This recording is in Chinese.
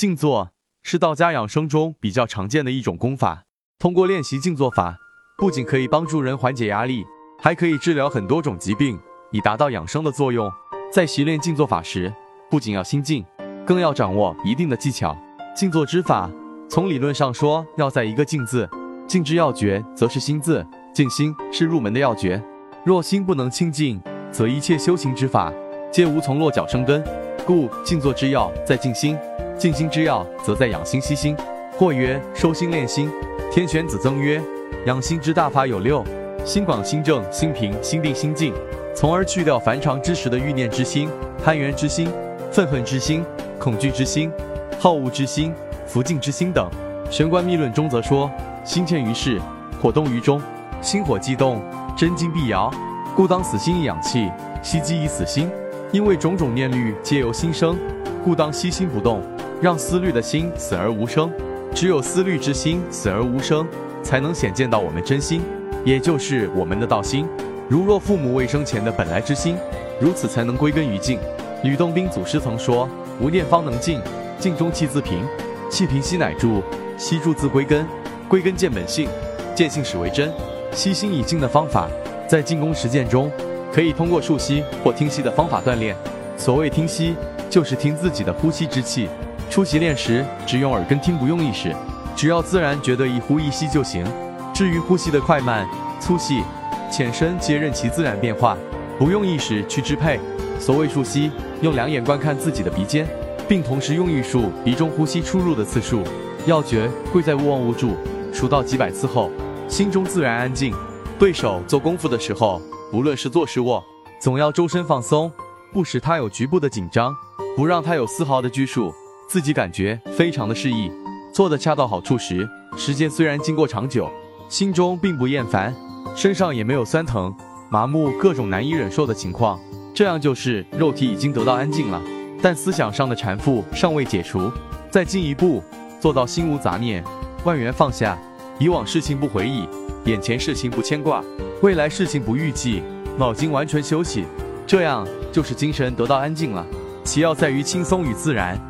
静坐是道家养生中比较常见的一种功法。通过练习静坐法，不仅可以帮助人缓解压力，还可以治疗很多种疾病，以达到养生的作用。在习练静坐法时，不仅要心静，更要掌握一定的技巧。静坐之法，从理论上说，要在一个静字。静之要诀，则是心字。静心是入门的要诀。若心不能清静，则一切修行之法皆无从落脚生根。故静坐之要在静心，静心之要则在养心息心。或曰收心练心。天玄子曾曰：养心之大法有六：心广、心正、心平、心定、心静。从而去掉凡常之时的欲念之心、攀缘之心、愤恨之心、恐惧之心、好恶之心、福静之心等。玄关密论中则说：心欠于事，火动于中。心火既动，真经必摇。故当死心以养气，息机以死心。因为种种念虑皆由心生，故当息心不动，让思虑的心死而无声。只有思虑之心死而无声，才能显见到我们真心，也就是我们的道心。如若父母未生前的本来之心，如此才能归根于静。吕洞宾祖师曾说：“无念方能静，静中气自平，气平息乃住，息住自归根，归根见本性，见性始为真。”息心以静的方法，在静功实践中，可以通过数息或听息的方法锻炼。所谓听息，就是听自己的呼吸之气。初习练时，只用耳根听，不用意识，只要自然觉得一呼一吸就行。至于呼吸的快慢、粗细、浅深，皆任其自然变化，不用意识去支配。所谓数息，用两眼观看自己的鼻尖，并同时用意数鼻中呼吸出入的次数。要诀贵在勿忘勿助，数到几百次后。心中自然安静。对手做功夫的时候，无论是坐是卧，总要周身放松，不使他有局部的紧张，不让他有丝毫的拘束，自己感觉非常的适意。做的恰到好处时，时间虽然经过长久，心中并不厌烦，身上也没有酸疼、麻木各种难以忍受的情况。这样就是肉体已经得到安静了，但思想上的缠缚尚未解除。再进一步做到心无杂念，万缘放下。以往事情不回忆，眼前事情不牵挂，未来事情不预计，脑筋完全休息，这样就是精神得到安静了。其要在于轻松与自然。